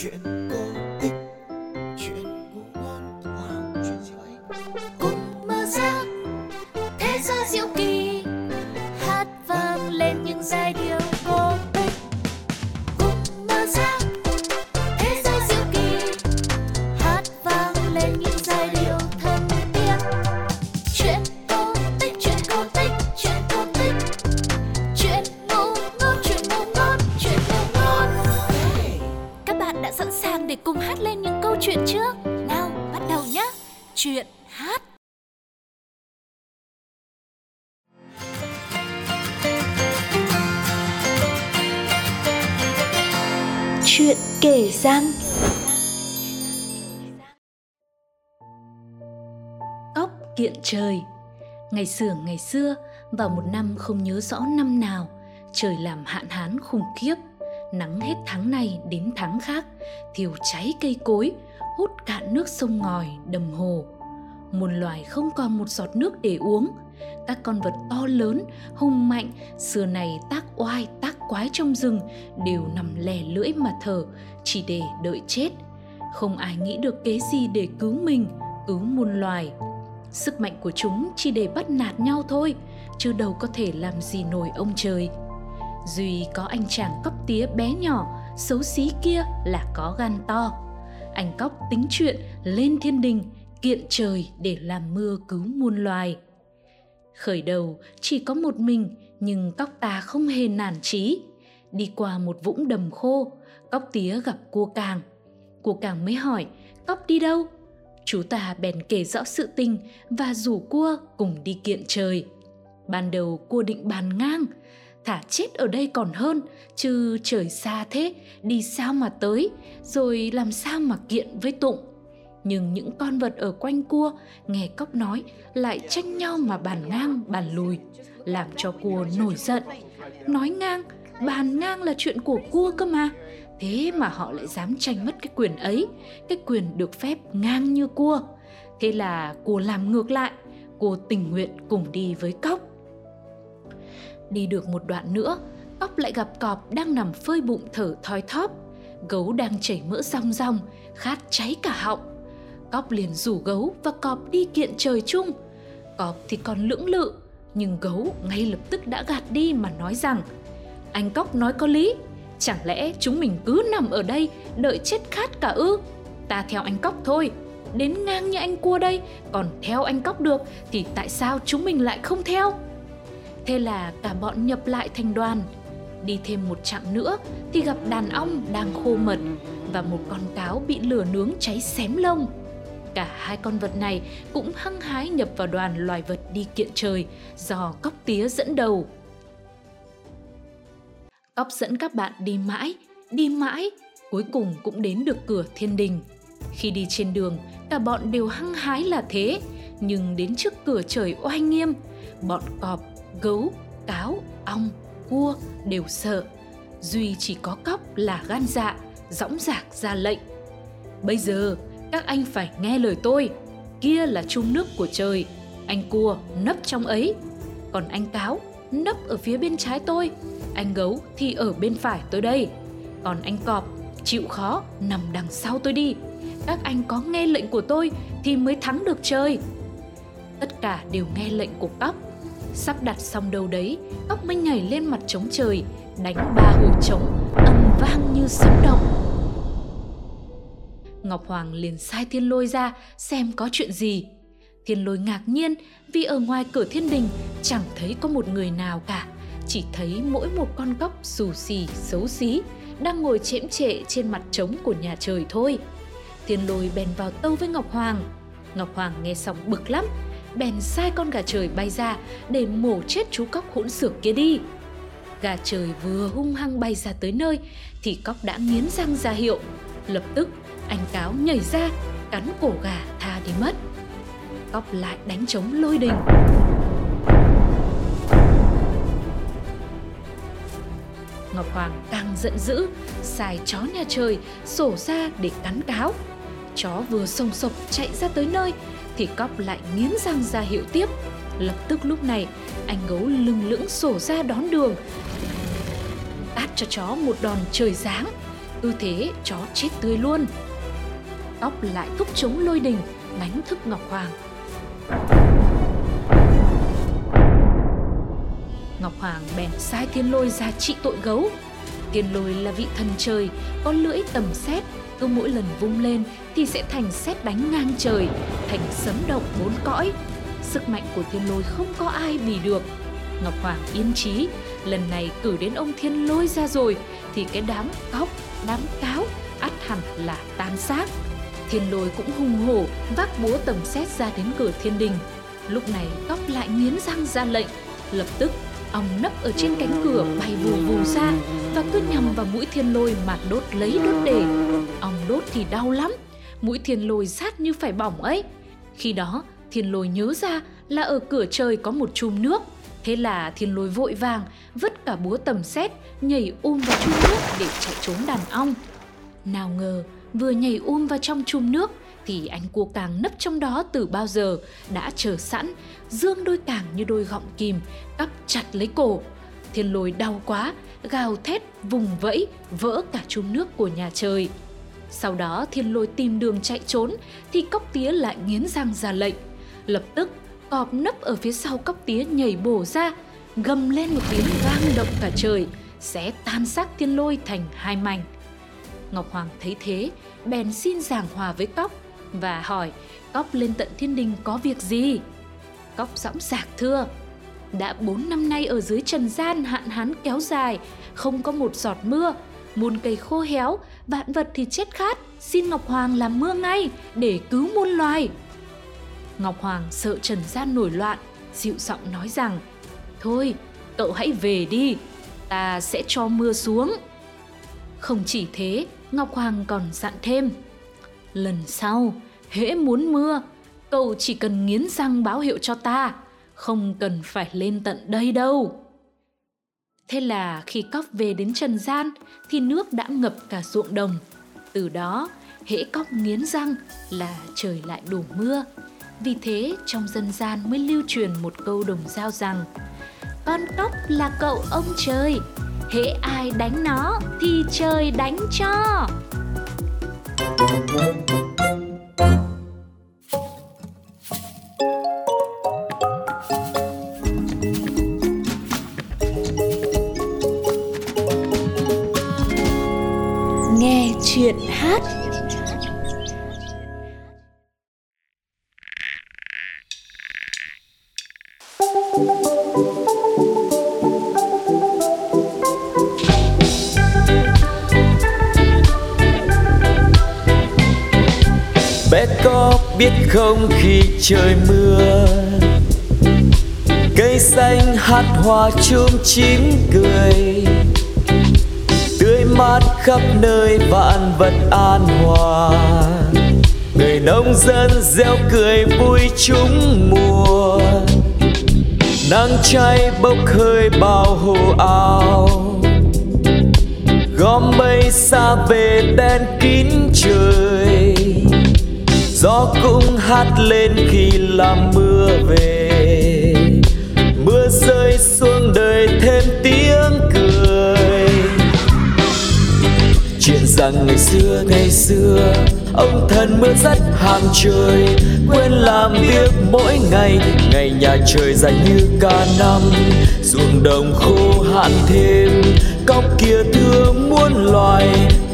chuyện cổ Chuyện kể răng Cóc kiện trời Ngày xưa ngày xưa, vào một năm không nhớ rõ năm nào, trời làm hạn hán khủng khiếp, nắng hết tháng này đến tháng khác, thiêu cháy cây cối, hút cạn nước sông ngòi, đầm hồ. Muôn loài không còn một giọt nước để uống. Các con vật to lớn, hung mạnh, xưa này tác oai, tác quái trong rừng đều nằm lè lưỡi mà thở, chỉ để đợi chết. Không ai nghĩ được kế gì để cứu mình, cứu muôn loài. Sức mạnh của chúng chỉ để bắt nạt nhau thôi, chứ đâu có thể làm gì nổi ông trời. Duy có anh chàng cóc tía bé nhỏ, xấu xí kia là có gan to. Anh cóc tính chuyện lên thiên đình, kiện trời để làm mưa cứu muôn loài. Khởi đầu chỉ có một mình, nhưng cóc ta không hề nản chí. Đi qua một vũng đầm khô, cóc tía gặp cua càng. Cua càng mới hỏi, cóc đi đâu? Chú ta bèn kể rõ sự tình và rủ cua cùng đi kiện trời. Ban đầu cua định bàn ngang, thả chết ở đây còn hơn, chứ trời xa thế, đi sao mà tới, rồi làm sao mà kiện với tụng. Nhưng những con vật ở quanh cua nghe cóc nói lại tranh nhau mà bàn ngang bàn lùi, làm cho cua nổi giận. Nói ngang, bàn ngang là chuyện của cua cơ mà. Thế mà họ lại dám tranh mất cái quyền ấy, cái quyền được phép ngang như cua. Thế là cua làm ngược lại, cua tình nguyện cùng đi với cóc. Đi được một đoạn nữa, cóc lại gặp cọp đang nằm phơi bụng thở thoi thóp. Gấu đang chảy mỡ rong rong, khát cháy cả họng. Cóc liền rủ gấu và cọp đi kiện trời chung. Cọp thì còn lưỡng lự, nhưng gấu ngay lập tức đã gạt đi mà nói rằng Anh cóc nói có lý, chẳng lẽ chúng mình cứ nằm ở đây đợi chết khát cả ư? Ta theo anh cóc thôi, đến ngang như anh cua đây, còn theo anh cóc được thì tại sao chúng mình lại không theo? Thế là cả bọn nhập lại thành đoàn. Đi thêm một chặng nữa thì gặp đàn ong đang khô mật và một con cáo bị lửa nướng cháy xém lông. Cả hai con vật này cũng hăng hái nhập vào đoàn loài vật đi kiện trời do cóc tía dẫn đầu. Cóc dẫn các bạn đi mãi, đi mãi, cuối cùng cũng đến được cửa thiên đình. Khi đi trên đường, cả bọn đều hăng hái là thế, nhưng đến trước cửa trời oai nghiêm, bọn cọp, gấu, cáo, ong, cua đều sợ. Duy chỉ có cóc là gan dạ, dõng dạc ra lệnh. Bây giờ, các anh phải nghe lời tôi. Kia là chung nước của trời, anh cua nấp trong ấy. Còn anh cáo nấp ở phía bên trái tôi, anh gấu thì ở bên phải tôi đây. Còn anh cọp chịu khó nằm đằng sau tôi đi. Các anh có nghe lệnh của tôi thì mới thắng được chơi. Tất cả đều nghe lệnh của cóc Sắp đặt xong đâu đấy, cóc mới nhảy lên mặt trống trời, đánh ba hồi trống, âm vang như sấm động. Ngọc Hoàng liền sai thiên lôi ra xem có chuyện gì. Thiên lôi ngạc nhiên vì ở ngoài cửa thiên đình chẳng thấy có một người nào cả, chỉ thấy mỗi một con cóc xù xì, xấu xí, đang ngồi chễm trệ trên mặt trống của nhà trời thôi. Thiên lôi bèn vào tâu với Ngọc Hoàng. Ngọc Hoàng nghe xong bực lắm, bèn sai con gà trời bay ra để mổ chết chú cóc hỗn xược kia đi. Gà trời vừa hung hăng bay ra tới nơi thì cóc đã nghiến răng ra hiệu. Lập tức anh cáo nhảy ra cắn cổ gà tha đi mất. Cóc lại đánh trống lôi đình. Ngọc Hoàng càng giận dữ, xài chó nhà trời sổ ra để cắn cáo. Chó vừa sông sộc chạy ra tới nơi thì cóc lại nghiến răng ra hiệu tiếp. Lập tức lúc này, anh gấu lưng lững sổ ra đón đường. Tát cho chó một đòn trời giáng ưu thế chó chết tươi luôn. Tóc lại thúc chống lôi đình đánh thức Ngọc Hoàng. Ngọc Hoàng bèn sai thiên lôi ra trị tội gấu. Thiên lôi là vị thần trời Có lưỡi tầm xét. Cứ mỗi lần vung lên Thì sẽ thành xét đánh ngang trời Thành sấm động bốn cõi. Sức mạnh của thiên lôi không có ai bì được. Ngọc Hoàng yên trí Lần này cử đến ông thiên lôi ra rồi Thì cái đám cóc, đám cáo ắt hẳn là tán xác Thiên lôi cũng hùng hổ, vác búa tầm xét ra đến cửa thiên đình. Lúc này cóc lại nghiến răng ra lệnh. Lập tức, ong nấp ở trên cánh cửa bay vù vù ra và cứ nhằm vào mũi thiên lôi mà đốt lấy đốt để. Ong đốt thì đau lắm, mũi thiên lôi sát như phải bỏng ấy. Khi đó, thiên lôi nhớ ra là ở cửa trời có một chùm nước thế là thiên lôi vội vàng, vứt cả búa tầm xét, nhảy um vào chum nước để chạy trốn đàn ong. Nào ngờ, vừa nhảy um vào trong chum nước thì anh cua càng nấp trong đó từ bao giờ đã chờ sẵn, dương đôi càng như đôi gọng kìm, cắp chặt lấy cổ. Thiên lôi đau quá, gào thét, vùng vẫy, vỡ cả chum nước của nhà trời. Sau đó thiên lôi tìm đường chạy trốn thì cóc tía lại nghiến răng ra lệnh. Lập tức cọp nấp ở phía sau cóc tía nhảy bổ ra, gầm lên một tiếng vang động cả trời, sẽ tan xác thiên lôi thành hai mảnh. Ngọc hoàng thấy thế, bèn xin giảng hòa với cóc và hỏi, cóc lên tận thiên đình có việc gì? Cóc dõng dạc thưa, đã bốn năm nay ở dưới trần gian hạn hán kéo dài, không có một giọt mưa, muôn cây khô héo, vạn vật thì chết khát, xin ngọc hoàng làm mưa ngay để cứu muôn loài ngọc hoàng sợ trần gian nổi loạn, dịu giọng nói rằng, thôi, cậu hãy về đi, ta sẽ cho mưa xuống. Không chỉ thế, ngọc hoàng còn dặn thêm, lần sau, hễ muốn mưa, cậu chỉ cần nghiến răng báo hiệu cho ta, không cần phải lên tận đây đâu. Thế là khi cóc về đến trần gian, thì nước đã ngập cả ruộng đồng. Từ đó, hễ cóc nghiến răng là trời lại đổ mưa vì thế, trong dân gian mới lưu truyền một câu đồng giao rằng, con cóc là cậu ông trời, hễ ai đánh nó thì trời đánh cho. Nghe chuyện hát không khi trời mưa. Cây xanh hát hoa chum chín cười. Tươi mát khắp nơi vạn vật an hòa. Người nông dân reo cười vui chúng mùa. Nắng cháy bốc hơi bao hồ ao gom mây xa về đen kín trời gió cũng hát lên khi làm mưa về. Mưa rơi xuống đời thêm tiếng cười. Chuyện rằng ngày xưa ngày xưa, ông thần mưa rất hàng trời quên làm việc mỗi ngày ngày nhà trời dài như cả năm. Ruộng đồng khô hạn thêm cóc kia thương muôn loài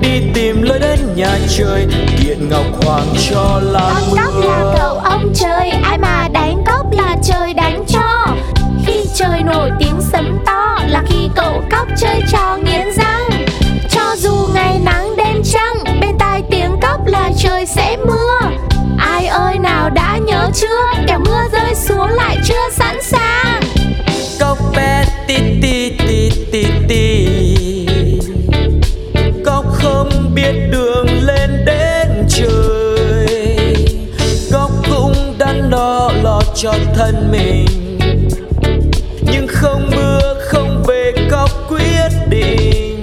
đi tìm lối đến nhà trời. Kiện ngọc hoàng cho làm Con cóc là cậu ông trời Ai mà đánh cóc là trời đánh cho. Khi trời nổi tiếng sấm to Là khi cậu cóc chơi trò nghiến răng. Cho dù ngày nắng đêm trăng Bên tai tiếng cóc là trời sẽ mưa. Ai ơi nào đã nhớ chưa? Kẻo mưa rơi xuống lại chưa cho thân mình. Nhưng không mưa, không về có quyết định.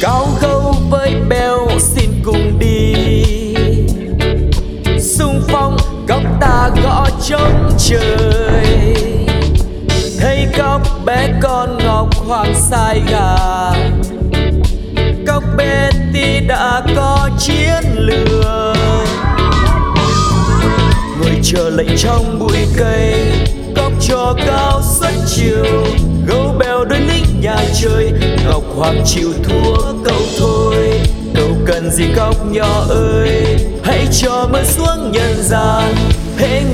Cao gấu với bèo xin cùng đi. Xung phong góc ta gõ trống trời. Thấy góc bé con ngọc hoàng sai gà. Góc Betty đã có chiến chờ lệnh trong bụi cây. Cóc cho cao suốt chiều, gấu bèo đôi lính nhà chơi ngọc hoàng chịu thua, cậu thôi. Cậu cần gì cóc nhỏ ơi, hãy cho mưa xuống nhân gian. Hãy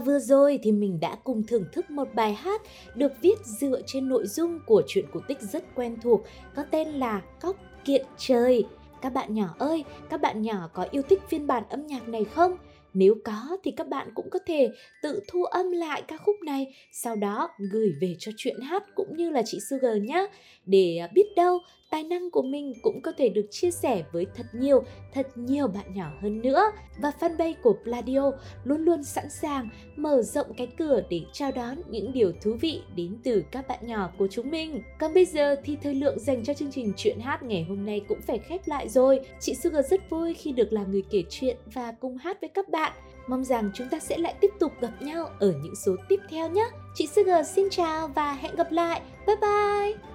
Và vừa rồi thì mình đã cùng thưởng thức một bài hát được viết dựa trên nội dung của truyện cổ tích rất quen thuộc có tên là Cóc Kiện Trời. Các bạn nhỏ ơi, các bạn nhỏ có yêu thích phiên bản âm nhạc này không? Nếu có thì các bạn cũng có thể tự thu âm lại ca khúc này, sau đó gửi về cho chuyện hát cũng như là chị Sugar nhé. Để à, biết đâu tài năng của mình cũng có thể được chia sẻ với thật nhiều, thật nhiều bạn nhỏ hơn nữa. Và fanpage của Pladio luôn luôn sẵn sàng mở rộng cái cửa để chào đón những điều thú vị đến từ các bạn nhỏ của chúng mình. Còn bây giờ thì thời lượng dành cho chương trình chuyện hát ngày hôm nay cũng phải khép lại rồi. Chị Sugar rất vui khi được là người kể chuyện và cùng hát với các bạn bạn. Mong rằng chúng ta sẽ lại tiếp tục gặp nhau ở những số tiếp theo nhé. Chị Sugar xin chào và hẹn gặp lại. Bye bye!